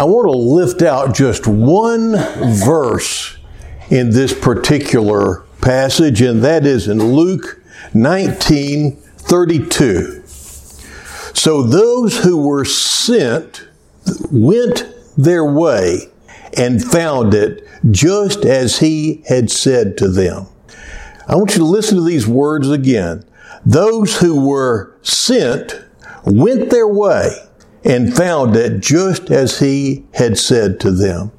I want to lift out just one verse in this particular passage, and that is in Luke 19 32. So those who were sent went their way and found it just as he had said to them. I want you to listen to these words again. Those who were sent went their way and found it just as he had said to them.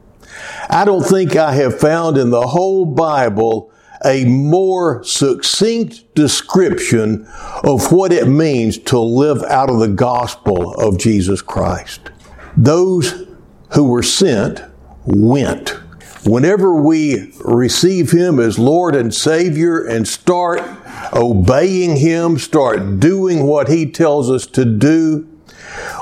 I don't think I have found in the whole Bible a more succinct description of what it means to live out of the gospel of Jesus Christ. Those who were sent went. Whenever we receive Him as Lord and Savior and start obeying Him, start doing what He tells us to do,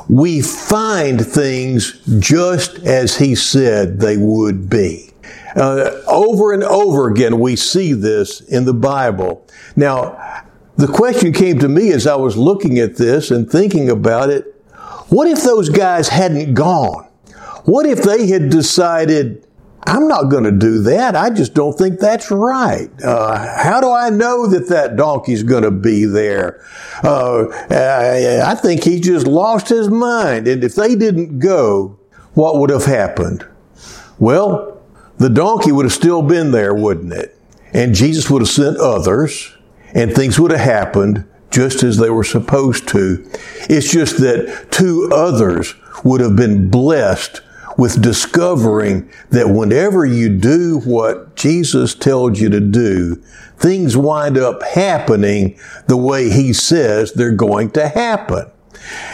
we find things just as He said they would be. Uh, over and over again, we see this in the Bible. Now, the question came to me as I was looking at this and thinking about it what if those guys hadn't gone? What if they had decided, I'm not going to do that. I just don't think that's right. Uh, how do I know that that donkey's going to be there? Uh, I, I think he just lost his mind. And if they didn't go, what would have happened? Well, the donkey would have still been there, wouldn't it? And Jesus would have sent others, and things would have happened just as they were supposed to. It's just that two others would have been blessed with discovering that whenever you do what Jesus tells you to do, things wind up happening the way He says they're going to happen.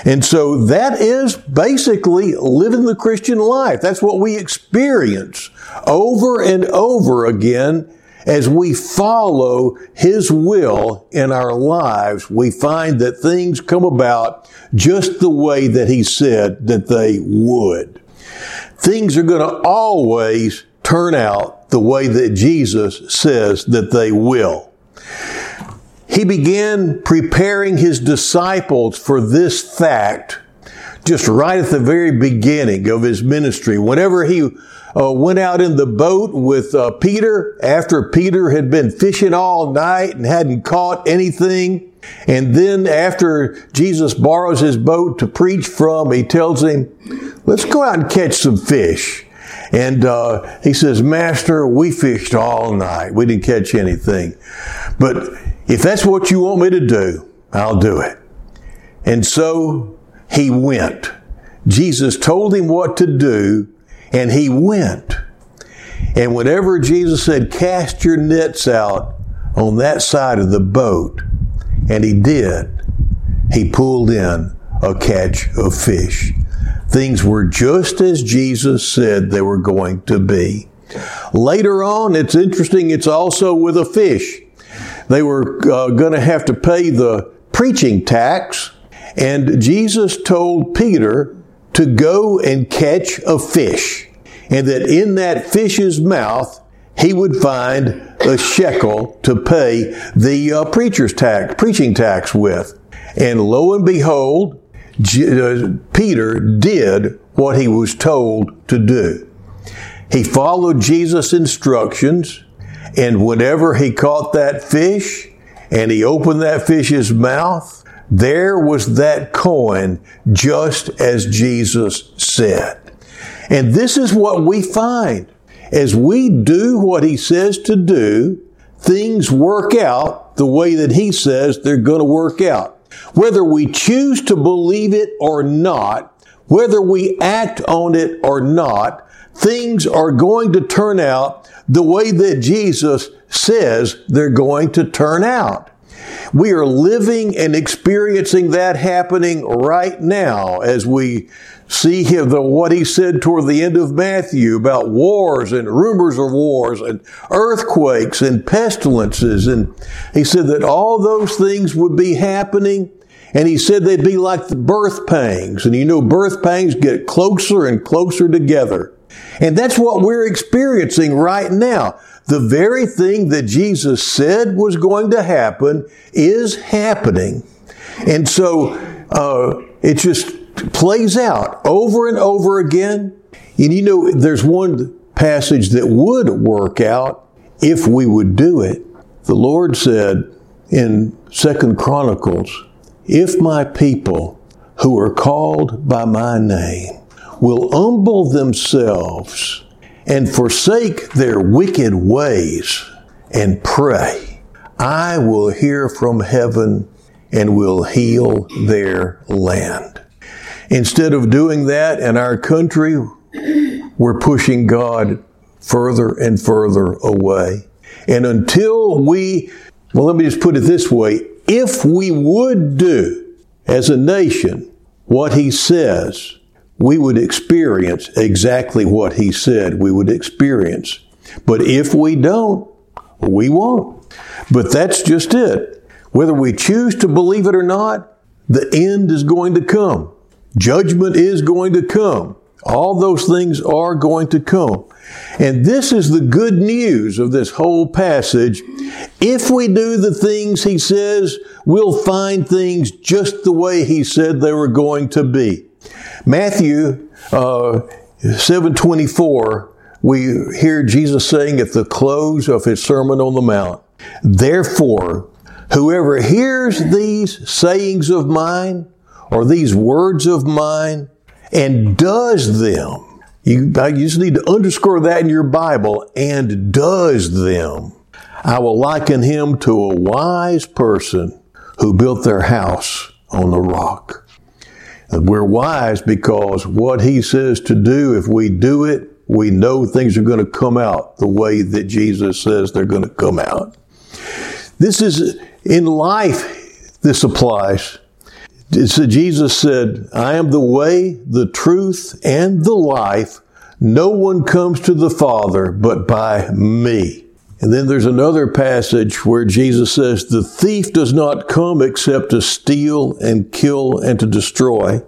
And so that is basically living the Christian life. That's what we experience over and over again as we follow His will in our lives. We find that things come about just the way that He said that they would things are going to always turn out the way that Jesus says that they will. He began preparing his disciples for this fact just right at the very beginning of his ministry. Whenever he uh, went out in the boat with uh, Peter after Peter had been fishing all night and hadn't caught anything, and then after Jesus borrows his boat to preach from, he tells him, let's go out and catch some fish. And uh, he says, Master, we fished all night. We didn't catch anything. But if that's what you want me to do, I'll do it. And so he went. Jesus told him what to do, and he went. And whenever Jesus said, Cast your nets out on that side of the boat, and he did. He pulled in a catch of fish. Things were just as Jesus said they were going to be. Later on, it's interesting, it's also with a fish. They were uh, going to have to pay the preaching tax, and Jesus told Peter to go and catch a fish, and that in that fish's mouth he would find a shekel to pay the uh, preacher's tax, preaching tax with. And lo and behold, J- uh, Peter did what he was told to do. He followed Jesus' instructions, and whenever he caught that fish and he opened that fish's mouth, there was that coin just as Jesus said. And this is what we find. As we do what He says to do, things work out the way that He says they're going to work out. Whether we choose to believe it or not, whether we act on it or not, things are going to turn out the way that Jesus says they're going to turn out. We are living and experiencing that happening right now as we see him, the, what he said toward the end of Matthew about wars and rumors of wars and earthquakes and pestilences. And he said that all those things would be happening. And he said they'd be like the birth pangs. And you know, birth pangs get closer and closer together. And that's what we're experiencing right now. The very thing that Jesus said was going to happen is happening. And so, uh, it just plays out over and over again. And you know, there's one passage that would work out if we would do it. The Lord said in Second Chronicles, if my people who are called by my name will humble themselves and forsake their wicked ways and pray, I will hear from heaven and will heal their land. Instead of doing that in our country, we're pushing God further and further away. And until we, well, let me just put it this way if we would do as a nation what He says, we would experience exactly what He said we would experience. But if we don't, we won't. But that's just it. Whether we choose to believe it or not, the end is going to come. Judgment is going to come. All those things are going to come. And this is the good news of this whole passage. If we do the things he says, we'll find things just the way he said they were going to be. Matthew uh, 724, we hear Jesus saying at the close of his Sermon on the Mount, Therefore, whoever hears these sayings of mine, or these words of mine, and does them, you, you just need to underscore that in your Bible, and does them. I will liken him to a wise person who built their house on the rock. We're wise because what he says to do, if we do it, we know things are going to come out the way that Jesus says they're going to come out. This is in life, this applies. So Jesus said, I am the way, the truth, and the life. No one comes to the Father but by me. And then there's another passage where Jesus says, The thief does not come except to steal and kill and to destroy.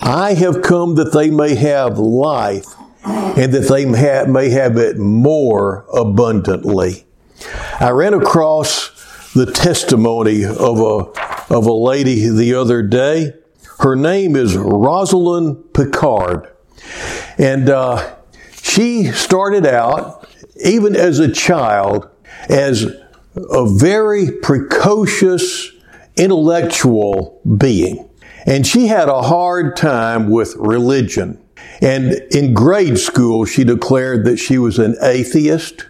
I have come that they may have life and that they may have it more abundantly. I ran across the testimony of a, of a lady the other day. Her name is Rosalind Picard. And uh, she started out even as a child, as a very precocious intellectual being. And she had a hard time with religion. And in grade school, she declared that she was an atheist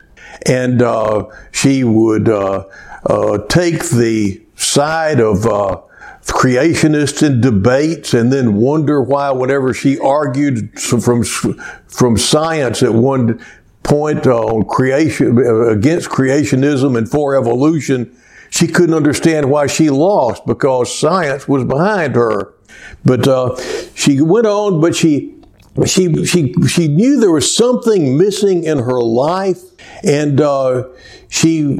and uh, she would uh, uh, take the side of uh, creationists in debates and then wonder why whenever she argued from from science at one point on creation against creationism and for evolution, she couldn't understand why she lost because science was behind her. But uh, she went on, but she she she she knew there was something missing in her life, and uh, she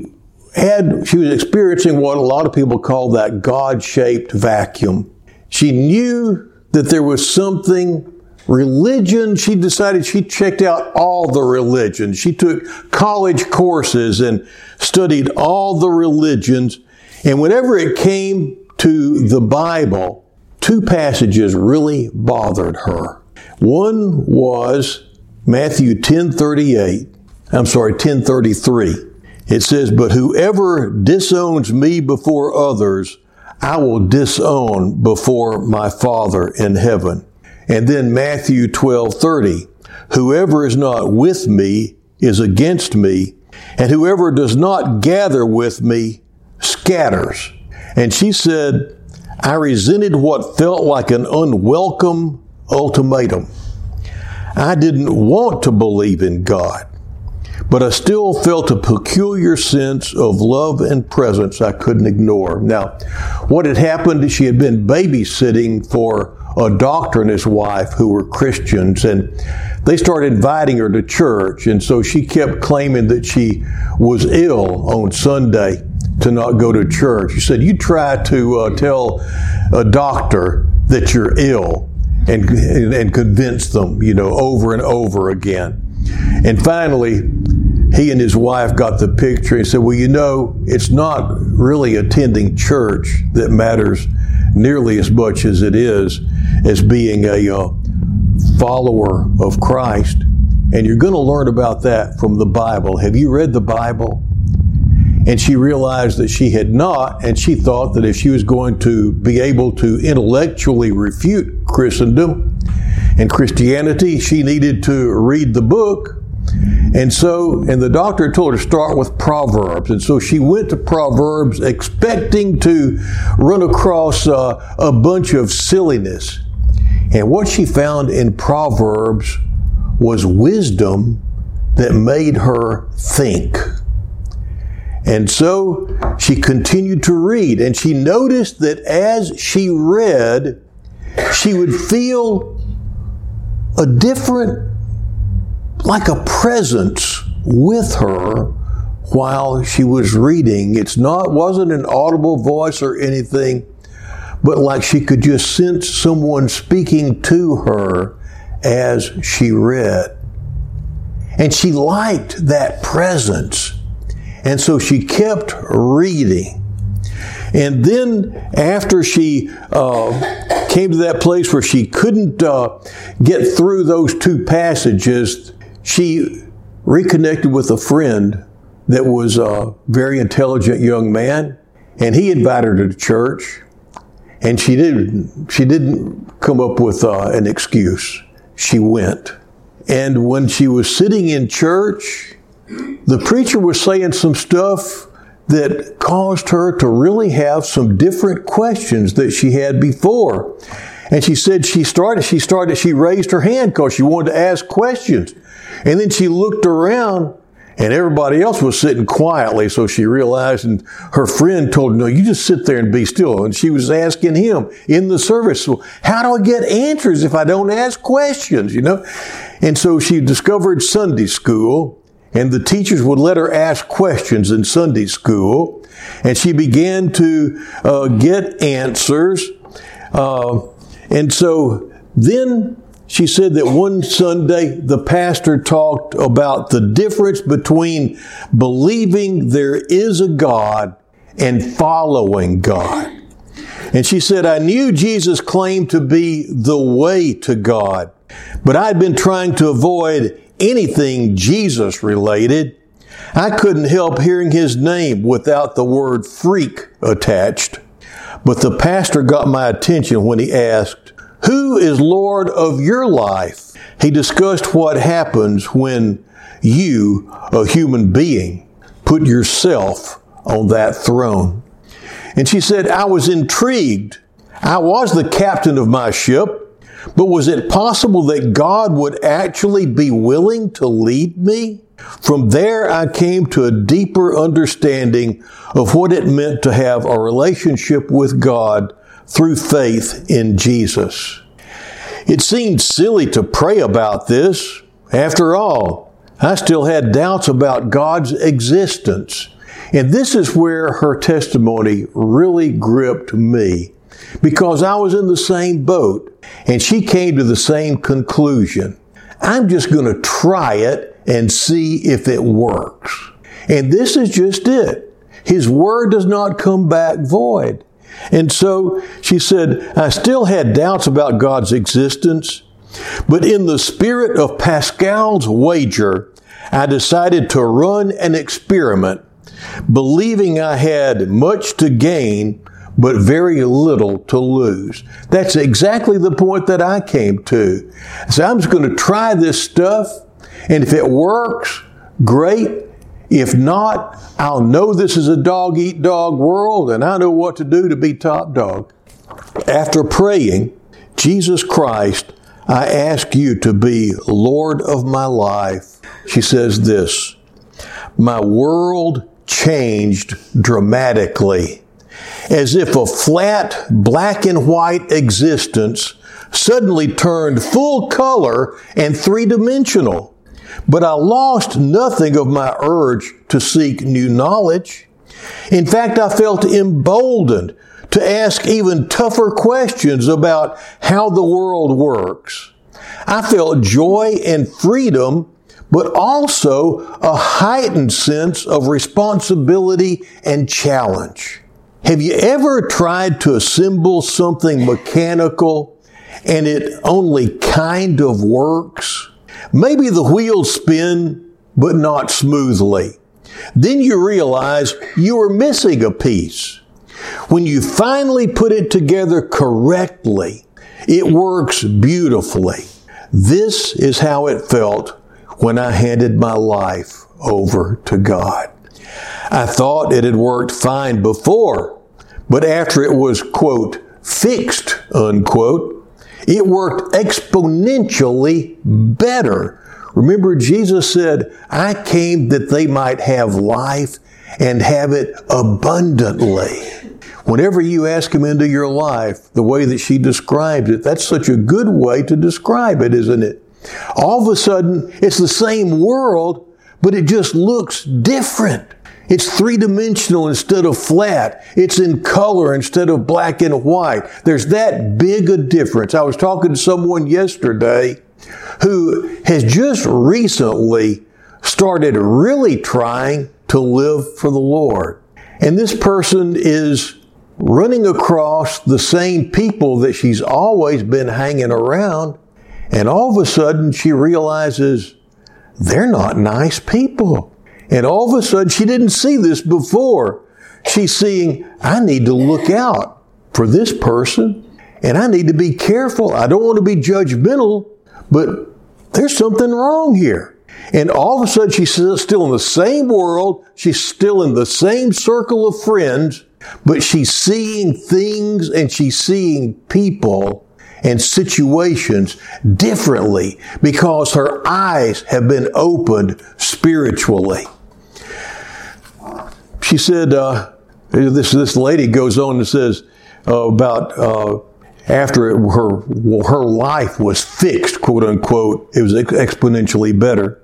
had she was experiencing what a lot of people call that God-shaped vacuum. She knew that there was something Religion, she decided she checked out all the religions. She took college courses and studied all the religions. And whenever it came to the Bible, two passages really bothered her. One was Matthew 10:38. I'm sorry, 10:33. It says, "But whoever disowns me before others, I will disown before my Father in heaven." And then Matthew 12, 30. Whoever is not with me is against me, and whoever does not gather with me scatters. And she said, I resented what felt like an unwelcome ultimatum. I didn't want to believe in God, but I still felt a peculiar sense of love and presence I couldn't ignore. Now, what had happened, is she had been babysitting for a doctor and his wife who were Christians, and they started inviting her to church. And so she kept claiming that she was ill on Sunday to not go to church. She said, You try to uh, tell a doctor that you're ill and, and convince them, you know, over and over again. And finally, he and his wife got the picture and said, Well, you know, it's not really attending church that matters nearly as much as it is as being a uh, follower of Christ. And you're going to learn about that from the Bible. Have you read the Bible? And she realized that she had not, and she thought that if she was going to be able to intellectually refute Christendom and Christianity, she needed to read the book. And so, and the doctor told her to start with Proverbs. And so she went to Proverbs expecting to run across uh, a bunch of silliness. And what she found in Proverbs was wisdom that made her think. And so she continued to read, and she noticed that as she read, she would feel a different, like a presence with her while she was reading. It's not, wasn't an audible voice or anything, but like she could just sense someone speaking to her as she read. And she liked that presence. And so she kept reading. And then after she uh, came to that place where she couldn't uh, get through those two passages, she reconnected with a friend that was a very intelligent young man, and he invited her to church. And she didn't. She didn't come up with uh, an excuse. She went. And when she was sitting in church, the preacher was saying some stuff that caused her to really have some different questions that she had before. And she said she started, she started, she raised her hand because she wanted to ask questions. And then she looked around and everybody else was sitting quietly. So she realized, and her friend told her, no, you just sit there and be still. And she was asking him in the service, so how do I get answers if I don't ask questions, you know? And so she discovered Sunday school and the teachers would let her ask questions in Sunday school, and she began to uh, get answers. Uh, and so then she said that one Sunday the pastor talked about the difference between believing there is a God and following God. And she said, I knew Jesus claimed to be the way to God, but I'd been trying to avoid anything Jesus related, I couldn't help hearing his name without the word freak attached. But the pastor got my attention when he asked, Who is Lord of your life? He discussed what happens when you, a human being, put yourself on that throne. And she said, I was intrigued. I was the captain of my ship. But was it possible that God would actually be willing to lead me? From there, I came to a deeper understanding of what it meant to have a relationship with God through faith in Jesus. It seemed silly to pray about this. After all, I still had doubts about God's existence. And this is where her testimony really gripped me because I was in the same boat and she came to the same conclusion. I'm just going to try it and see if it works. And this is just it. His word does not come back void. And so she said, I still had doubts about God's existence, but in the spirit of Pascal's wager, I decided to run an experiment, believing I had much to gain but very little to lose. That's exactly the point that I came to. So I'm just going to try this stuff, and if it works, great. If not, I'll know this is a dog eat dog world, and I know what to do to be top dog. After praying, Jesus Christ, I ask you to be Lord of my life. She says this My world changed dramatically as if a flat black and white existence suddenly turned full color and three dimensional. But I lost nothing of my urge to seek new knowledge. In fact, I felt emboldened to ask even tougher questions about how the world works. I felt joy and freedom, but also a heightened sense of responsibility and challenge. Have you ever tried to assemble something mechanical and it only kind of works. Maybe the wheels spin, but not smoothly. Then you realize you are missing a piece. When you finally put it together correctly, it works beautifully. This is how it felt when I handed my life over to God. I thought it had worked fine before, but after it was, quote, fixed, unquote, it worked exponentially better. Remember, Jesus said, I came that they might have life and have it abundantly. Whenever you ask him into your life, the way that she describes it, that's such a good way to describe it, isn't it? All of a sudden, it's the same world, but it just looks different. It's three dimensional instead of flat. It's in color instead of black and white. There's that big a difference. I was talking to someone yesterday who has just recently started really trying to live for the Lord. And this person is running across the same people that she's always been hanging around. And all of a sudden she realizes they're not nice people. And all of a sudden, she didn't see this before. She's seeing, I need to look out for this person and I need to be careful. I don't want to be judgmental, but there's something wrong here. And all of a sudden, she's still in the same world. She's still in the same circle of friends, but she's seeing things and she's seeing people and situations differently because her eyes have been opened spiritually. She said, uh, this, this lady goes on and says uh, about uh, after it, her, her life was fixed, quote unquote, it was exponentially better.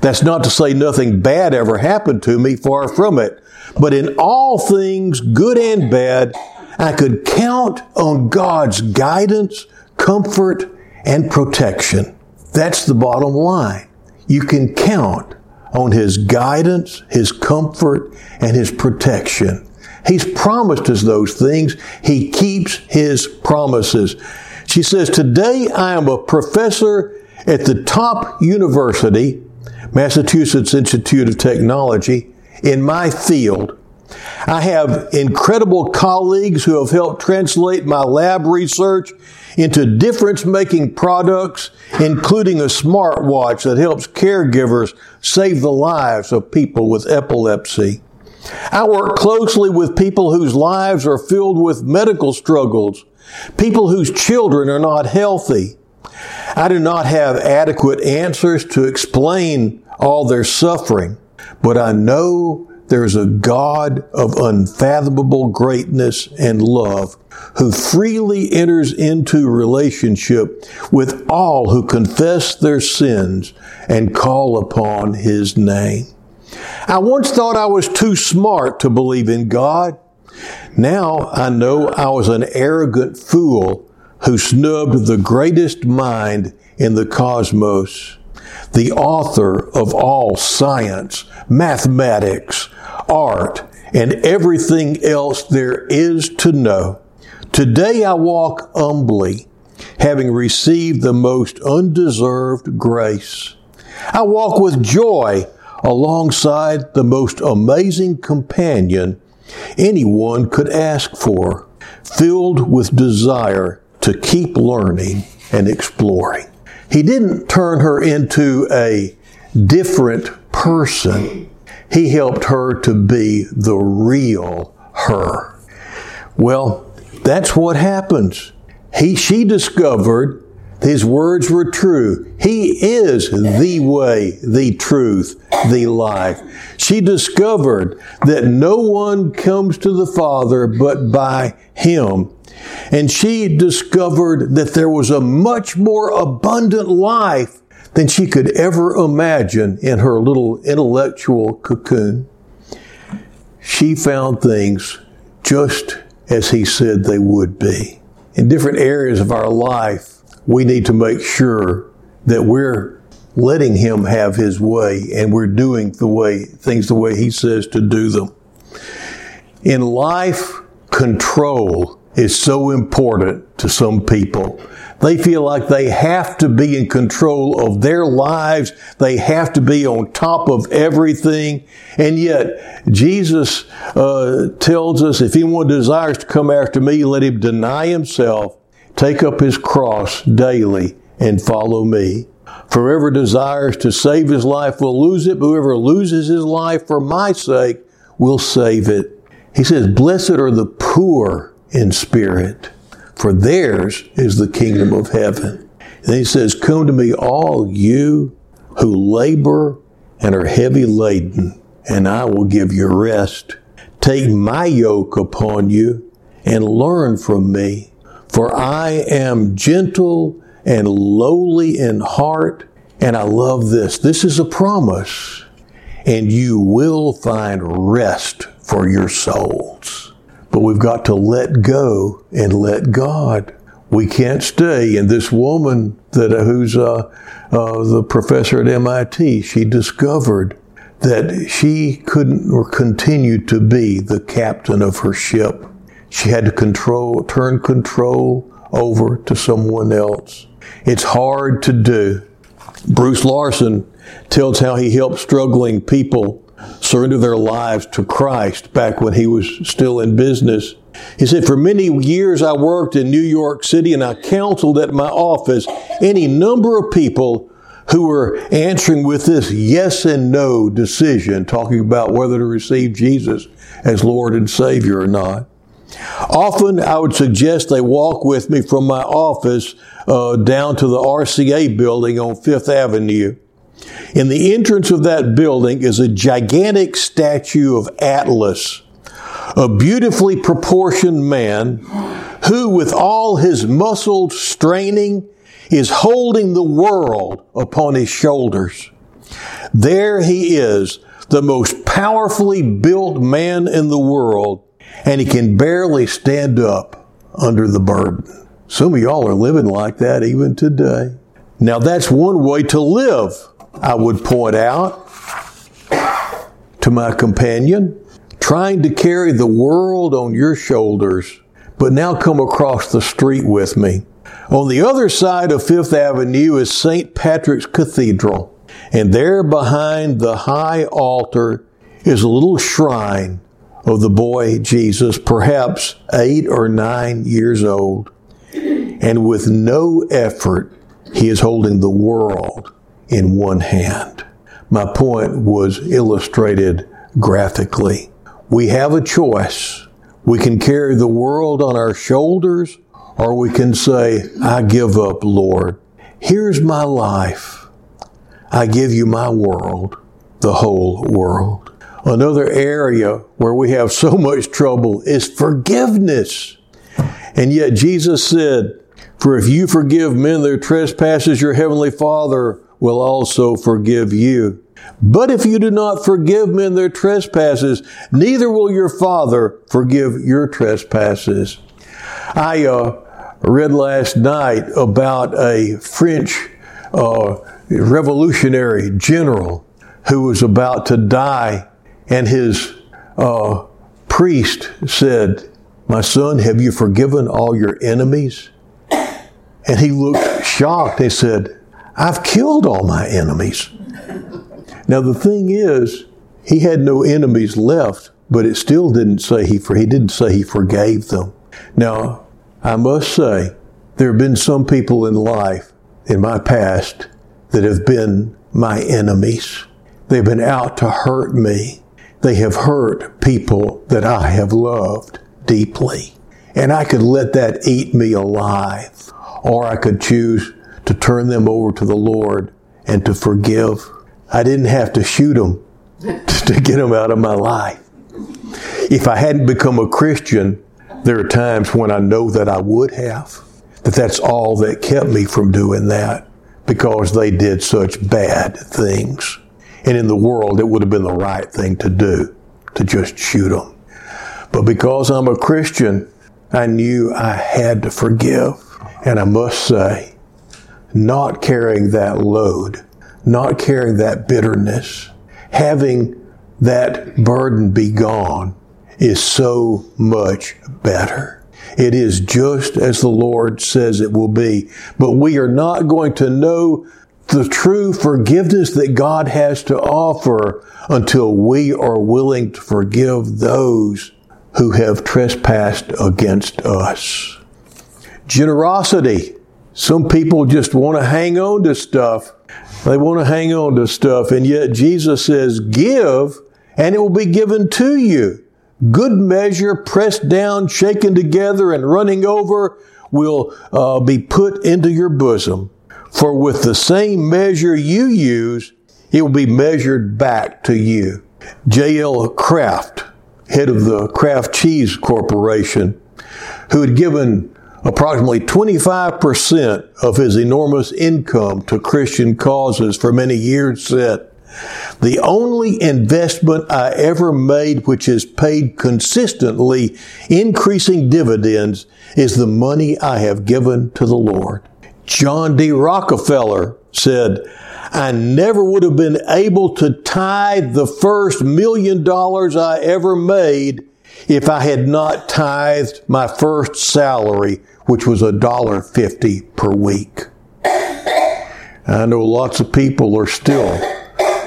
That's not to say nothing bad ever happened to me, far from it. But in all things, good and bad, I could count on God's guidance, comfort, and protection. That's the bottom line. You can count on His guidance, His comfort, and His protection. He's promised us those things. He keeps His promises. She says, Today I am a professor at the top university, Massachusetts Institute of Technology, in my field. I have incredible colleagues who have helped translate my lab research into difference making products, including a smartwatch that helps caregivers save the lives of people with epilepsy. I work closely with people whose lives are filled with medical struggles, people whose children are not healthy. I do not have adequate answers to explain all their suffering, but I know there's a God of unfathomable greatness and love who freely enters into relationship with all who confess their sins and call upon his name. I once thought I was too smart to believe in God. Now I know I was an arrogant fool who snubbed the greatest mind in the cosmos, the author of all science, mathematics, art, and everything else there is to know. Today I walk humbly, having received the most undeserved grace. I walk with joy alongside the most amazing companion anyone could ask for, filled with desire to keep learning and exploring. He didn't turn her into a different person. He helped her to be the real her. Well, that's what happens. He, she discovered his words were true. He is the way, the truth, the life. She discovered that no one comes to the Father but by Him. And she discovered that there was a much more abundant life than she could ever imagine in her little intellectual cocoon. She found things just as He said they would be. In different areas of our life, we need to make sure that we're letting Him have His way and we're doing the way, things the way He says to do them. In life, control is so important to some people. They feel like they have to be in control of their lives. They have to be on top of everything. And yet, Jesus uh, tells us if anyone desires to come after me, let him deny himself, take up his cross daily, and follow me. Whoever desires to save his life will lose it, but whoever loses his life for my sake will save it. He says, Blessed are the poor in spirit for theirs is the kingdom of heaven. And he says, Come to me, all you who labor and are heavy laden, and I will give you rest. Take my yoke upon you and learn from me, for I am gentle and lowly in heart. And I love this. This is a promise. And you will find rest for your souls. But we've got to let go and let God. We can't stay. And this woman that uh, who's uh, uh, the professor at MIT, she discovered that she couldn't continue to be the captain of her ship. She had to control, turn control over to someone else. It's hard to do. Bruce Larson tells how he helped struggling people surrender their lives to Christ back when he was still in business. He said, For many years I worked in New York City and I counseled at my office any number of people who were answering with this yes and no decision, talking about whether to receive Jesus as Lord and Savior or not. Often I would suggest they walk with me from my office uh, down to the RCA building on Fifth Avenue. In the entrance of that building is a gigantic statue of Atlas, a beautifully proportioned man who, with all his muscles straining, is holding the world upon his shoulders. There he is, the most powerfully built man in the world, and he can barely stand up under the burden. Some of y'all are living like that even today. Now that's one way to live I would point out to my companion, trying to carry the world on your shoulders, but now come across the street with me. On the other side of Fifth Avenue is St. Patrick's Cathedral, and there behind the high altar is a little shrine of the boy Jesus, perhaps eight or nine years old. And with no effort, he is holding the world in one hand. My point was illustrated graphically. We have a choice. We can carry the world on our shoulders, or we can say, I give up, Lord. Here's my life. I give you my world, the whole world. Another area where we have so much trouble is forgiveness. And yet Jesus said, For if you forgive men their trespasses, your heavenly Father will also forgive you. But if you do not forgive men their trespasses, neither will your Father forgive your trespasses. I uh, read last night about a French uh, revolutionary general who was about to die, and his uh, priest said, My son, have you forgiven all your enemies? And he looked shocked. He said, I've killed all my enemies. Now the thing is, he had no enemies left, but it still didn't say he he didn't say he forgave them. Now, I must say, there have been some people in life in my past that have been my enemies. They've been out to hurt me. They have hurt people that I have loved deeply. And I could let that eat me alive. Or I could choose to turn them over to the Lord and to forgive. I didn't have to shoot them to get them out of my life. If I hadn't become a Christian, there are times when I know that I would have. That that's all that kept me from doing that because they did such bad things. And in the world, it would have been the right thing to do to just shoot them. But because I'm a Christian, I knew I had to forgive. And I must say, not carrying that load, not carrying that bitterness, having that burden be gone is so much better. it is just as the Lord says it will be. But we are not going to know the true forgiveness that God has to offer until we are willing to forgive those who have trespassed against us. Generosity. Some people just want to hang on to stuff. They want to hang on to stuff, and yet Jesus says, Give, and it will be given to you. Good measure, pressed down, shaken together, and running over, will uh, be put into your bosom. For with the same measure you use, it will be measured back to you. J.L. Kraft, head of the Kraft Cheese Corporation, who had given approximately 25% of his enormous income to Christian causes for many years, said, the only investment I ever made which has paid consistently increasing dividends is the money I have given to the Lord. John D. Rockefeller said, I never would have been able to tithe the first million dollars I ever made if I had not tithed my first salary, which was a dollar fifty per week. I know lots of people are still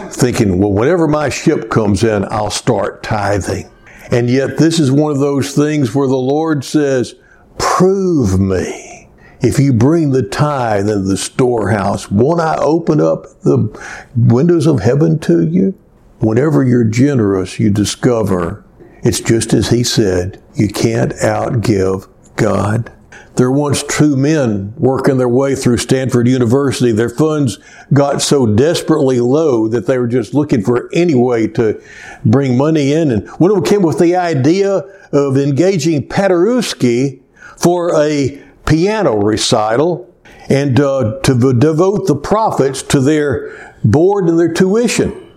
thinking, well, whenever my ship comes in, I'll start tithing. And yet this is one of those things where the Lord says, prove me if you bring the tithe into the storehouse, won't I open up the windows of heaven to you? Whenever you're generous, you discover it's just as he said, you can't outgive God. There once two men working their way through Stanford University. Their funds got so desperately low that they were just looking for any way to bring money in. And one of them came with the idea of engaging Paderewski for a piano recital and uh, to devote the profits to their board and their tuition.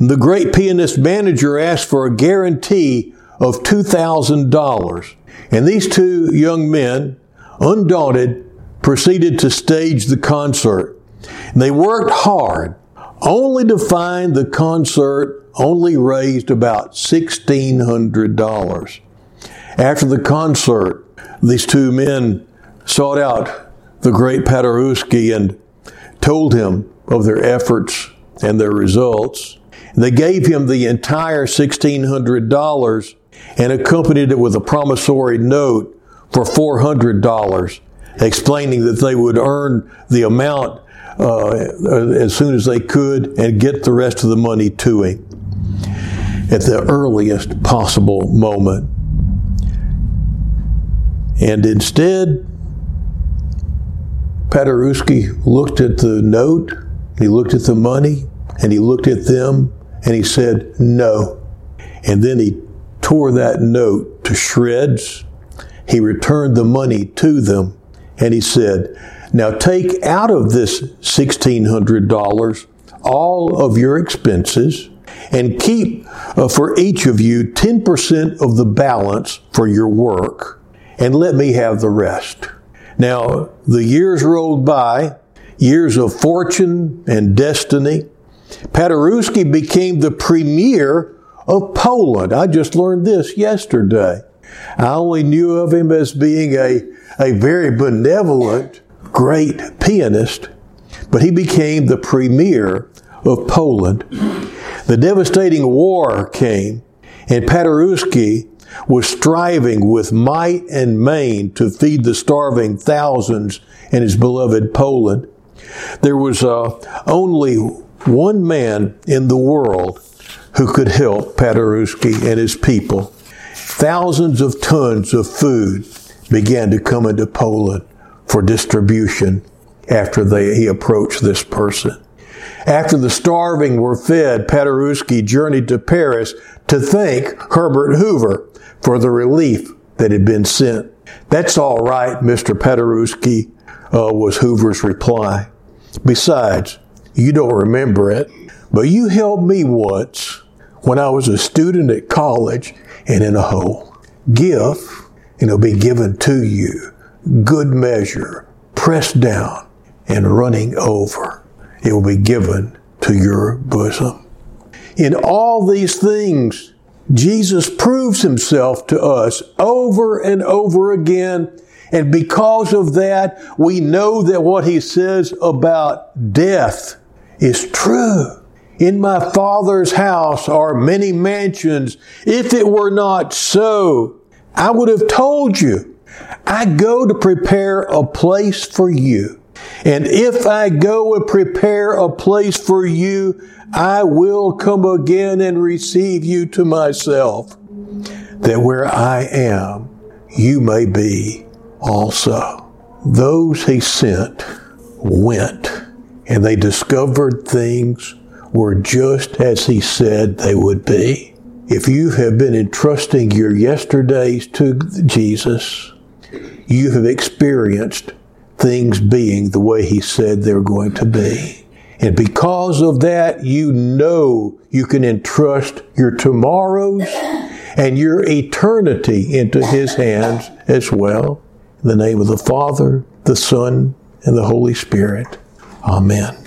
The great pianist manager asked for a guarantee of $2,000. And these two young men, undaunted, proceeded to stage the concert. And they worked hard, only to find the concert only raised about $1,600. After the concert, these two men sought out the great Paderewski and told him of their efforts and their results. They gave him the entire $1,600 and accompanied it with a promissory note for $400, explaining that they would earn the amount uh, as soon as they could and get the rest of the money to him at the earliest possible moment. And instead, Paderewski looked at the note, he looked at the money, and he looked at them, and he said, No. And then he tore that note to shreds. He returned the money to them, and he said, Now take out of this $1,600 all of your expenses and keep uh, for each of you 10% of the balance for your work, and let me have the rest. Now, the years rolled by, years of fortune and destiny. Paderewski became the premier of Poland. I just learned this yesterday. I only knew of him as being a, a very benevolent, great pianist, but he became the premier of Poland. The devastating war came, and Paderewski was striving with might and main to feed the starving thousands in his beloved Poland. There was uh, only one man in the world who could help Paderewski and his people. Thousands of tons of food began to come into Poland for distribution after they, he approached this person. After the starving were fed, Paderewski journeyed to Paris to thank Herbert Hoover for the relief that had been sent. That's all right, Mr. Paderewski, uh, was Hoover's reply. Besides, you don't remember it, but you helped me once when I was a student at college and in a hole. Give, and it'll be given to you. Good measure, pressed down and running over. It will be given to your bosom. In all these things, Jesus proves himself to us over and over again. And because of that, we know that what he says about death is true. In my Father's house are many mansions. If it were not so, I would have told you. I go to prepare a place for you. And if I go and prepare a place for you, I will come again and receive you to myself, that where I am, you may be also. Those he sent went, and they discovered things were just as he said they would be. If you have been entrusting your yesterdays to Jesus, you have experienced things being the way he said they're going to be. And because of that, you know you can entrust your tomorrows and your eternity into his hands as well. In the name of the Father, the Son, and the Holy Spirit. Amen.